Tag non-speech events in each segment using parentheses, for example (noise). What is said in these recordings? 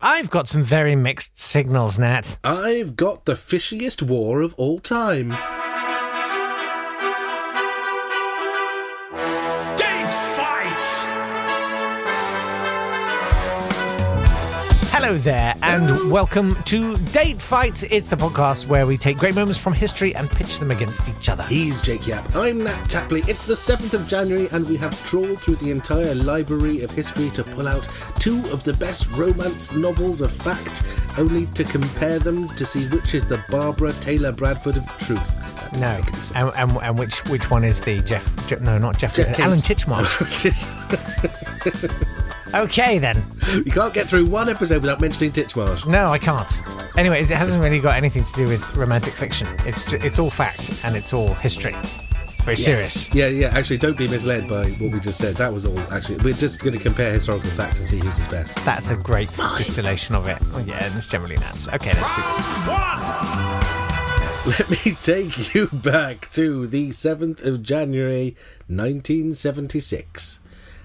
I've got some very mixed signals, Nat. I've got the fishiest war of all time. Hello there, and welcome to Date Fight. It's the podcast where we take great moments from history and pitch them against each other. He's Jake Yapp. I'm Nat Tapley. It's the 7th of January, and we have trawled through the entire library of history to pull out two of the best romance novels of fact, only to compare them to see which is the Barbara Taylor Bradford of truth. No, make any sense. and, and, and which which one is the Jeff? Je- no, not Jeff. Jeff Alan Titchmarsh. (laughs) (laughs) Okay, then. you can't get through one episode without mentioning Titchmarsh. No, I can't. Anyways, it hasn't really got anything to do with romantic fiction. It's it's all fact and it's all history. Very serious. Yeah, yeah. Actually, don't be misled by what we just said. That was all. Actually, we're just going to compare historical facts and see who's his best. That's a great distillation of it. Oh, yeah, and it's generally nuts. Okay, let's do this. Let me take you back to the 7th of January 1976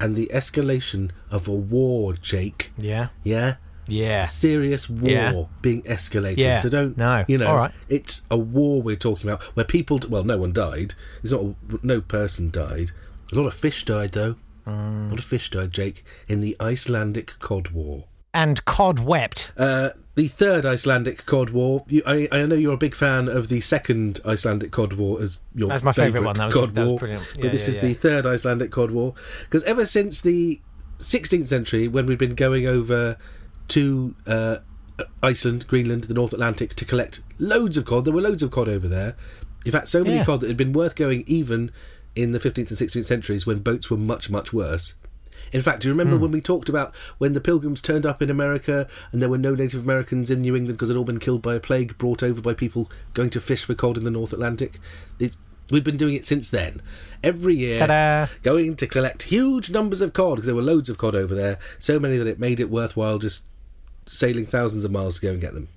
and the escalation of a war, Jake. Yeah. Yeah? Yeah. Serious war Yeah. being escalated. Yeah. So don't, No. you know, All right. it's a war we're talking about where people, well, no one died. It's not, a, no person died. A lot of fish died, though. Mm. A lot of fish died, Jake, in the Icelandic Cod War. And Cod wept. Uh, the third Icelandic Cod War. You, I, I know you're a big fan of the second Icelandic Cod War as your That's my favourite one. That was- Cod that was War. brilliant. but this yeah, is yeah. the third Icelandic Cod War because ever since the 16th century, when we've been going over to uh, Iceland, Greenland, the North Atlantic to collect loads of cod, there were loads of cod over there. In fact, so many Yeah. cod that it had been worth going even in the 15th and 16th centuries when boats were much, much worse. In fact, do you remember Hmm. when we talked about when the pilgrims turned up in America and there were no Native Americans in New England because they'd all been killed by a plague brought over by people going to fish for cod in the North Atlantic? It- We've been doing it since then. Every year, Ta-da. going to collect huge numbers of cod because there were loads of cod over there, so many that it made it worthwhile just sailing thousands of miles to go and get them.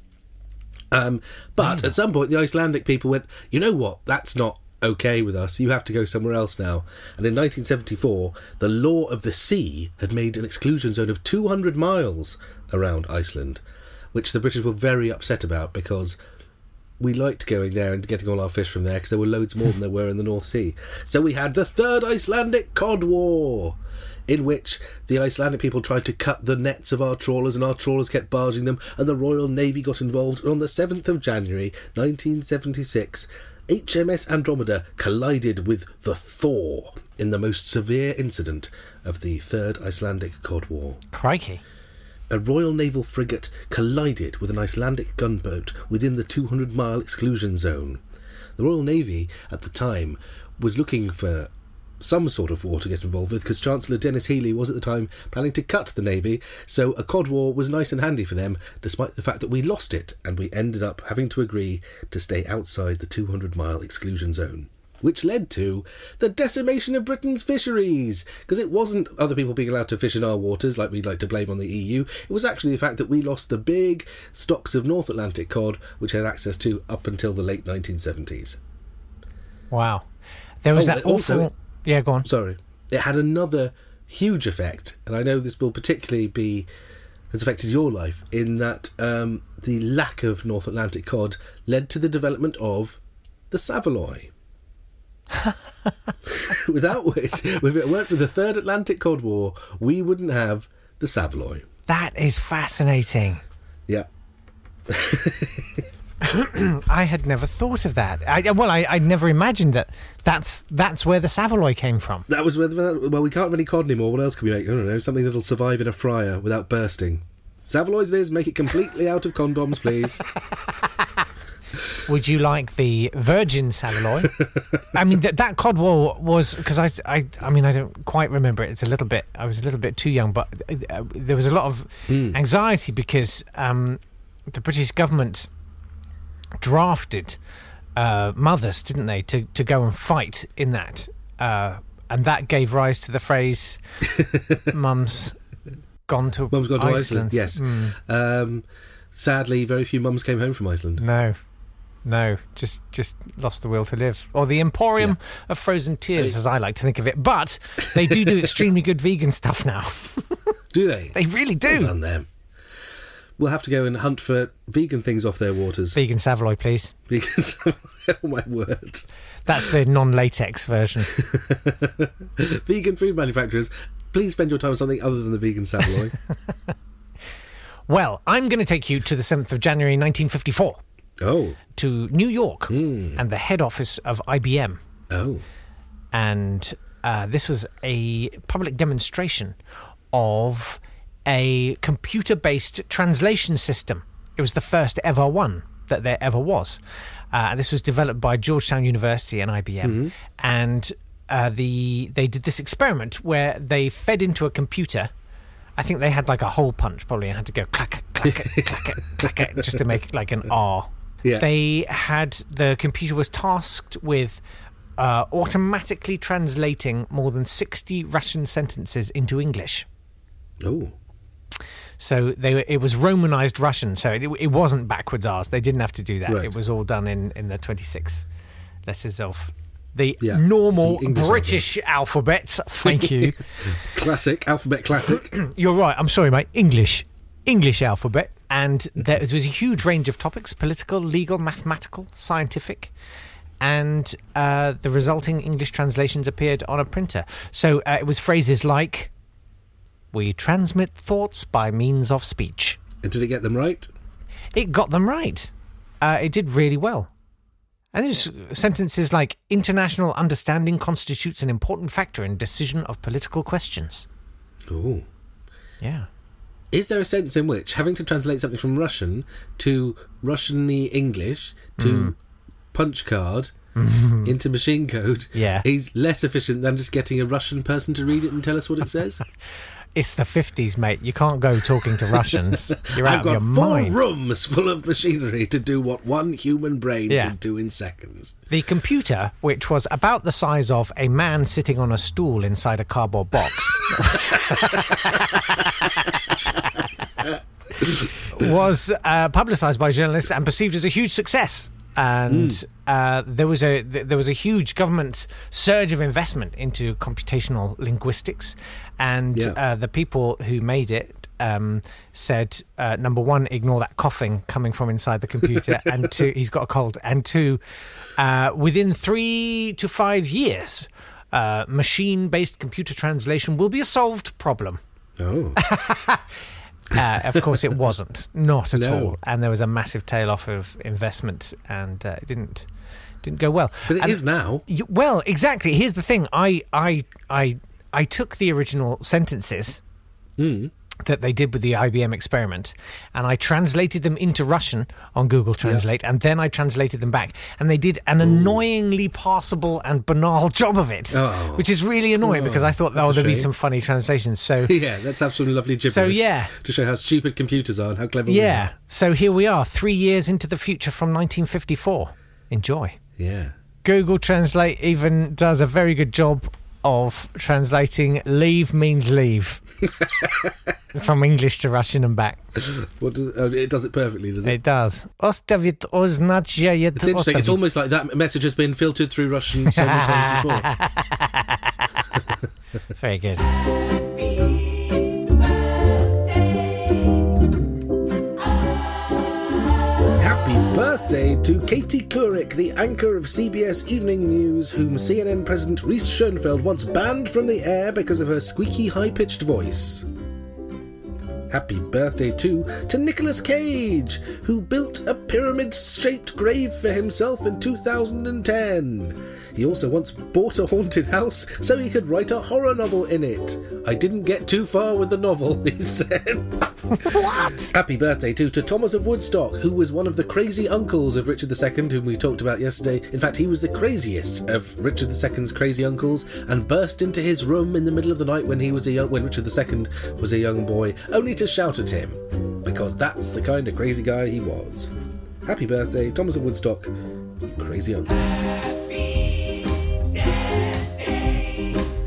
Um, but at some point, the Icelandic people went, you know what? That's not okay with us. You have to go somewhere else now. And in 1974, the law of the sea had made an exclusion zone of 200 miles around Iceland, which the British were very upset about because we liked going there and getting all our fish from there because there were loads more than there were in the North Sea. So we had the Third Icelandic Cod War, in which the Icelandic people tried to cut the nets of our trawlers and our trawlers kept barging them, and the Royal Navy got involved. And on the 7th of January 1976, HMS Andromeda collided with the Thor in the most severe incident of the Third Icelandic Cod War Crikey. a Royal Naval frigate collided with an Icelandic gunboat within the 200 mile exclusion zone. The Royal Navy at the time was looking for some sort of war to get involved with because Chancellor Denis Healey was at the time planning to cut the Navy, so a cod war was nice and handy for them, despite the fact that we lost it and we ended up having to agree to stay outside the 200 mile exclusion zone. Which led to the decimation of Britain's fisheries. Because it wasn't other people being allowed to fish in our waters like we'd like to blame on the EU. It was actually the fact that we lost the big stocks of North Atlantic cod, which had access to up until the late 1970s. Wow. There was Oh, that also- awful. Yeah, go on. Sorry. It had another huge effect, and I know this will particularly be has affected your life in that um, the lack of North Atlantic cod led to the development of the Saveloy. (laughs) Without which, if it weren't for the Third Atlantic Cod War, we wouldn't have the Saveloy. That is fascinating. Yeah. (laughs) (clears throat) I had never thought of that. I, well, I, I never imagined that. That's that's where the Saveloy came from. That was where, well, we can't have any cod anymore. What else can we make? I don't know, something that'll survive in a fryer without bursting. Savoy's Liz, make it completely out of condoms, please. (laughs) Would you like the virgin Saveloy? (laughs) I mean, that that cod war was because I, I, I mean, I don't quite remember it. It's a little bit. I was a little bit too young, but uh, there was a lot of anxiety because um, the British government drafted uh, mothers, didn't they, to to go and fight in that, uh, and that gave rise to the phrase (laughs) "mums gone to Mum's gone to Iceland." Iceland. Yes. Mm, Um, sadly, very few mums came home from Iceland. no, no, just just lost the will to live, or the Emporium of Frozen Tears, as I like to think of it. But they do do (laughs) extremely good vegan stuff now. Do they? They really Well do. done them. We'll have to go and hunt for vegan things off their waters. Vegan Saveloy, please. (laughs) Because, oh my word. That's the non-latex version. (laughs) vegan food manufacturers, please spend your time on something other than the vegan Saveloy. (laughs) Well, I'm going to take you to the 7th of January 1954 oh, to New York Hmm. and the head office of IBM. oh. And uh, this was a public demonstration of a computer based translation system. It was the first ever one that there ever was. Uh, and this was developed by Georgetown University and IBM. And uh, the they did this experiment where they fed into a computer. I think they had like a hole punch probably and had to go clack, clack, clack, clack, just to make like an (laughs) R. Yeah. They had the computer was tasked with uh, automatically translating more than 60 Russian sentences into English. Oh. So they it was Romanized Russian, so it, it wasn't backwards R's. They didn't have to do that. Right. It was all done in, in the 26 letters of the Yeah, normal the British alphabet. Thank you. (laughs) Classic, alphabet classic. (clears throat) You're right. I'm sorry, mate. English. English alphabet. And there was a huge range of topics political, legal, mathematical, scientific. And uh, the resulting English translations appeared on a printer. So uh, it was phrases like, We transmit thoughts by means of speech. and did it get them right? It got them right. Uh, it did really well. And there's sentences like international understanding constitutes an important factor in decision of political questions. Oh. Yeah. Is there a sense in which having to translate something from Russian to Russian-y English to punch card (laughs) into machine code Yeah. is less efficient than just getting a Russian person to read it and tell us what it says? (laughs) It's the 50s, mate. You can't go talking to Russians. (laughs) You're out I've got of your four mind. rooms full of machinery to do what one human brain Yeah. can do in seconds. The computer, which was about the size of a man sitting on a stool inside a cardboard box, (laughs) (laughs) was uh, publicized by journalists and perceived as a huge success. And Hmm. uh, there was a there was a huge government surge of investment into computational linguistics, and Yeah. uh, the people who made it um, said uh, number one, ignore that coughing coming from inside the computer, (laughs) and two, he's got a cold, and two, uh, within three to five years, uh, machine-based computer translation will be a solved problem. Oh, (laughs) Uh, of course, it wasn't, not at No. all, and there was a massive tail off of investment, and uh, it didn't didn't go well. but it is And- now. Y- Well, exactly. Here's the thing. I I I I took the original sentences Mm. That they did with the IBM experiment, and I translated them into Russian on Google Translate, and then I translated them back, and they did an annoyingly passable and banal (laughs) job of it, Oh. which is really annoying Oh, because I thought, oh, there'll be some funny translations. So. (laughs) Yeah, let's have some lovely gibberish. So yeah, To show how stupid computers are and how clever we are. yeah. So here we are, three years into the future from 1954. Enjoy. Yeah. Google Translate even does a very good job of translating leave means leave (laughs) from English to Russian and back. What does, oh, it does it perfectly, does it? It does. Ostavit označает It's interesting. It's ostavit. almost like that message has been filtered through Russian so many times before. (laughs) (laughs) Very good. To Katie Couric, the anchor of CBS Evening News, whom CNN President Reese Schonfeld once banned from the air because of her squeaky, high pitched voice. Happy birthday too to Nicolas Cage, who built a pyramid shaped grave for himself in 2010. He also once bought a haunted house so he could write a horror novel in it. I didn't get too far with the novel, (laughs) he said. What? Happy birthday too to Thomas of Woodstock, who was one of the crazy uncles of Richard II, whom we talked about yesterday. In fact, he was the craziest of Richard II's crazy uncles, and burst into his room in the middle of the night when he was a young, when Richard II was a young boy, only to shout at him, because that's the kind of crazy guy he was. Happy birthday, Thomas of Woodstock, you crazy uncle.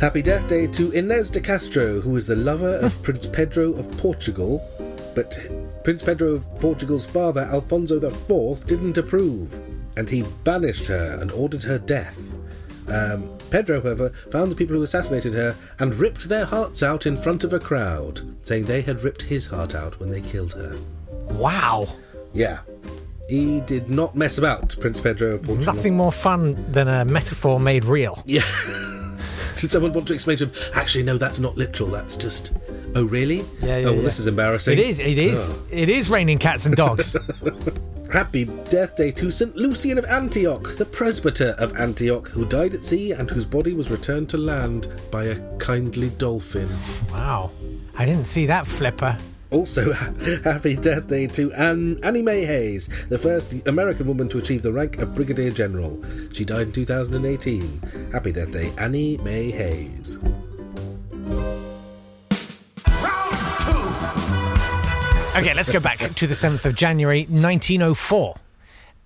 Happy Death Day to Inez de Castro, who was the lover of (laughs) Prince Pedro of Portugal, but Prince Pedro of Portugal's father, Alfonso IV, didn't approve, and he banished her and ordered her death. Um, Pedro, however, found the people who assassinated her and ripped their hearts out in front of a crowd, saying they had ripped his heart out when they killed her. Wow. Yeah. He did not mess about, Prince Pedro of Portugal. Nothing more fun than a metaphor made real. Yeah. (laughs) Did someone want to explain to him? Actually, no, that's not literal. That's just. Oh, really? Yeah, yeah, Oh, well, yeah. this is embarrassing. It is. It is. Oh. It is raining cats and dogs. (laughs) Happy death day to St. Lucian of Antioch, the presbyter of Antioch, who died at sea and whose body was returned to land by a kindly dolphin. wow. I didn't see that flipper. Also, (laughs) happy death day to Ann, Annie Mae Hays, the first American woman to achieve the rank of Brigadier General. She died in 2018. Happy death day, Annie Mae Hays. Okay, let's go back to the 7th of January 1904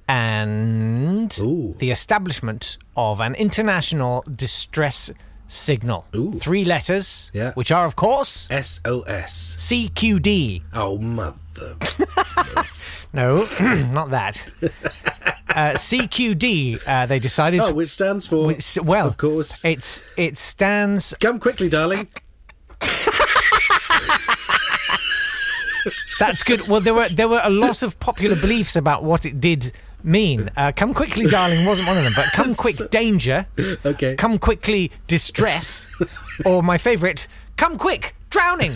and Ooh. the establishment of an international distress signal. Ooh. Three letters, Yeah. which are, of course, SOS. CQD. Oh, mother. (laughs) No, (clears throat) not that. Uh, CQD, uh, they decided. Oh, which stands for. which- well, of course. it's it stands. Come quickly, darling. That's good. Well, there were there were a lot of popular beliefs about what it did mean. Uh, come quickly, darling, wasn't one of them, but come quick, (laughs) danger. Okay. Come quickly, distress. (laughs) or my favourite, come quick, drowning.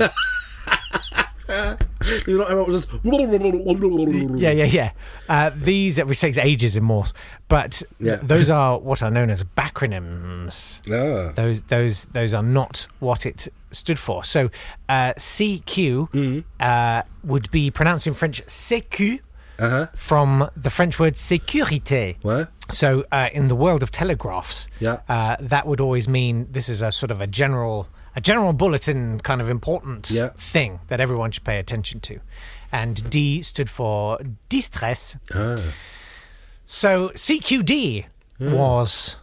(laughs) (laughs) You know, it was just. Yeah, yeah, yeah. Uh, these, which takes ages in Morse, but Yeah. those are what are known as backronyms. Ah. Those, those, those are not what it stood for. So, uh, CQ Mm-hmm. uh, would be pronounced in French "sécu" Uh huh. from the French word "sécurité." What? So, uh, in the world of telegraphs, Yeah. uh, that would always mean this is a sort of a general, a general bulletin kind of important Yeah. thing that everyone should pay attention to. And D stood for distress. Ah. So CQD Hmm. was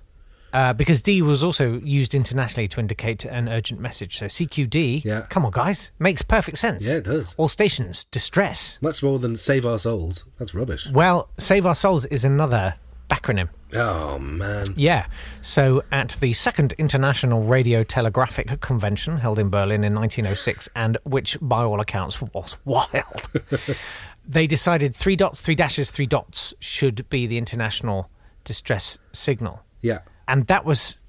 uh, because D was also used internationally to indicate an urgent message. So CQD, Yeah. come on, guys, makes perfect sense. Yeah, it does. All stations, distress. Much more than save our souls. That's rubbish. Well, Save Our Souls is another backronym. Oh, man. Yeah. So at the second International Radio Telegraphic Convention held in Berlin in 1906, and which by all accounts was wild, (laughs) they decided three dots, three dashes, three dots should be the international distress signal. Yeah. And that was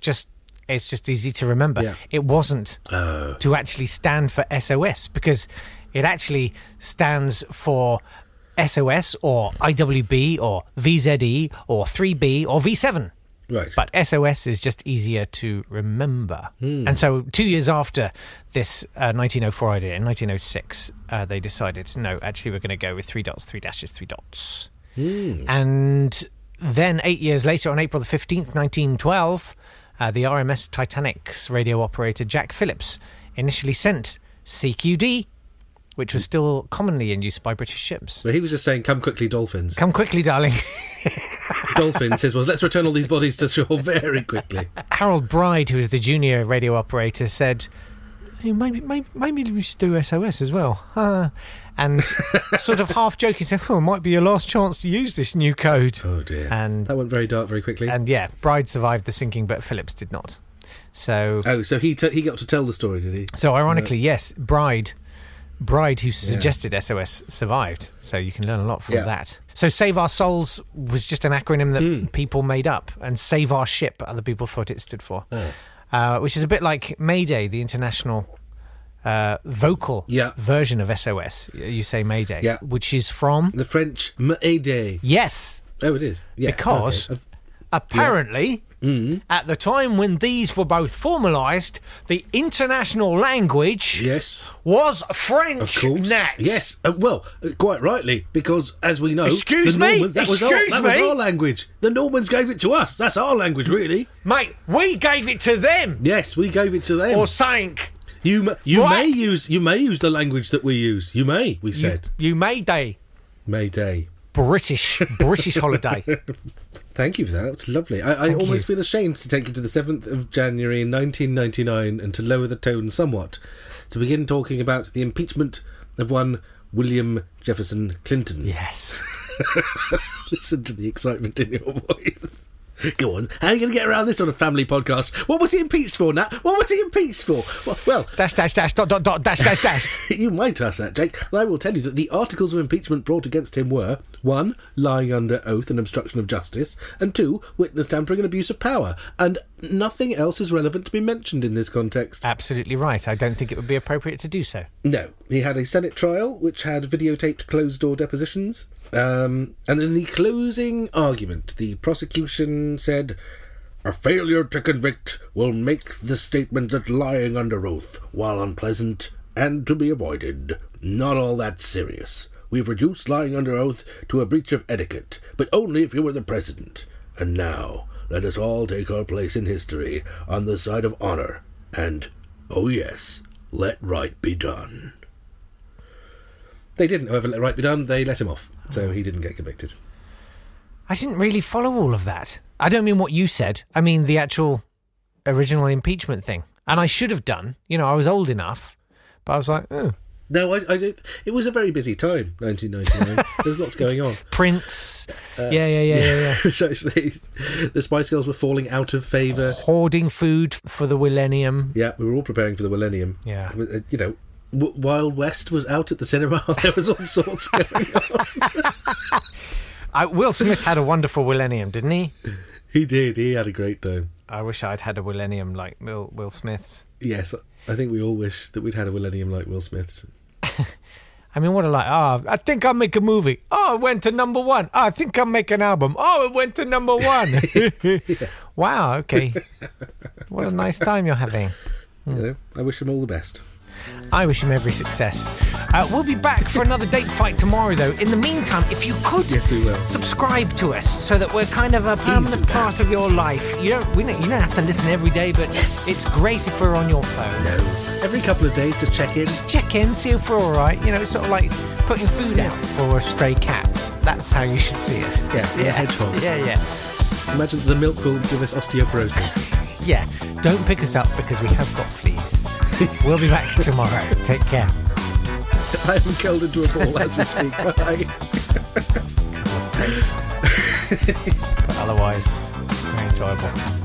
just, it's just easy to remember. Yeah. It wasn't Oh. to actually stand for SOS because it actually stands for SOS or IWB or VZE or 3B or V7. Right. But SOS is just easier to remember. And so, two years after this uh, 1904 idea, in 1906, uh, they decided no, actually, we're going to go with three dots, three dashes, three dots. And then, eight years later, on April the 15th, 1912, uh, the RMS Titanic's radio operator Jack Phillips initially sent CQD, which was still commonly in use by British ships. But he was just saying, come quickly, dolphins. Come quickly, darling. dolphins. His was, let's return all these bodies to shore very quickly. Harold Bride, who was the junior radio operator, said, "Hey, maybe, maybe, maybe we should do SOS as well. Huh?" (laughs) And sort of half joking said, "Oh, it might be your last chance to use this new code." Oh, dear. And that went very dark very quickly. and yeah, Bride survived the sinking, but Phillips did not. So, oh, so he, t- he got to tell the story, did he? so ironically, uh, yes, Bride. Bride, who suggested SOS, survived. So you can learn a lot from Yeah. that. So Save Our Souls was just an acronym that people made up, and Save Our Ship, other people thought it stood for. Oh. uh, which is a bit like Mayday, the international uh, vocal Yeah. version of SOS. You say Mayday, Yeah. which is from The French M'Aidé. yes, Oh, it is. Yeah. because okay. apparently Mm. at the time when these were both formalised, the international language Yes. was French. Of course. Nat. Yes. Uh, well, uh, quite rightly, because as we know, Excuse the me? Normans, that was our, Excuse that was me? our language. The Normans gave it to us. That's our language, really. mate, we gave it to them Yes, we gave it to them. or sank. you you Right. may use you may use the language that we use. You may. We said You may day. May day. British British holiday. (laughs) Thank you for that. That's lovely. I, I almost you. feel ashamed to take you to the 7th of January 1999 and to lower the tone somewhat to begin talking about the impeachment of one William Jefferson Clinton. yes. (laughs) Listen to the excitement in your voice. Go on. How are you going to get around this on a family podcast? What was he impeached for, Nat? What was he impeached for? Well, well Dash, dash, dash, dot, dot, dot, dash, dash, dash. (laughs) you might ask that, Jake, and I will tell you that the articles of impeachment brought against him were one, lying under oath and obstruction of justice, and two, witness tampering and abuse of power. And nothing else is relevant to be mentioned in this context. Absolutely right. I don't think it would be appropriate to do so. No, he had a Senate trial which had videotaped closed door depositions. Um, and in the closing argument, the prosecution said, A failure to convict will make the statement that lying under oath, while unpleasant and to be avoided, not all that serious. We've reduced lying under oath to a breach of etiquette, but only if you were the president. And now, let us all take our place in history on the side of honor, and, oh yes, let right be done. They didn't, however, let right be done. They let him off, so he didn't get convicted. I didn't really follow all of that. I don't mean what you said. I mean the actual original impeachment thing. And I should have done. You know, I was old enough, but I was like, oh. No, I, I don't. It was a very busy time, 1999. (laughs) there was lots going on. Prince. yeah, yeah, yeah, yeah, yeah. (laughs) Which Actually, the Spice Girls were falling out of favour. Hoarding food for the millennium. Yeah, we were all preparing for the millennium. Yeah. Uh, You know, Wild West was out at the cinema. (laughs) there was all sorts going on. I, Will Smith had a wonderful millennium, didn't he? He did. He had a great time. I wish I'd had a millennium like Will, Will Smith's. Yes, I think we all wish that we'd had a millennium like Will Smith's. (laughs) I mean, what a like. Oh, ah, I think I'll make a movie. Oh, it went to number one. Oh, I think I'll make an album. Oh, it went to number one. (laughs) Wow. Okay. What a nice time you're having. Hmm. You know, I wish him all the best. I wish him every success. Uh, we'll be back for another date fight tomorrow, though. In the meantime, if you could Yes, we will. subscribe to us so that we're kind of a permanent part of your life. You don't, we don't, you don't have to listen every day, but Yes. it's great if we're on your phone. No, every couple of days, just check in. Just check in, see if we're all right. You know, it's sort of like putting food out for a stray cat. That's how you should see it. Yeah, a hedgehog. (laughs) Yeah, yeah. Imagine the milk will give us osteoporosis. (laughs) Yeah. Don't pick us up because we have got fleas. (laughs) we'll be back tomorrow. Take care. I am curled into a ball as we speak. Bye. Thanks. but otherwise, very enjoyable.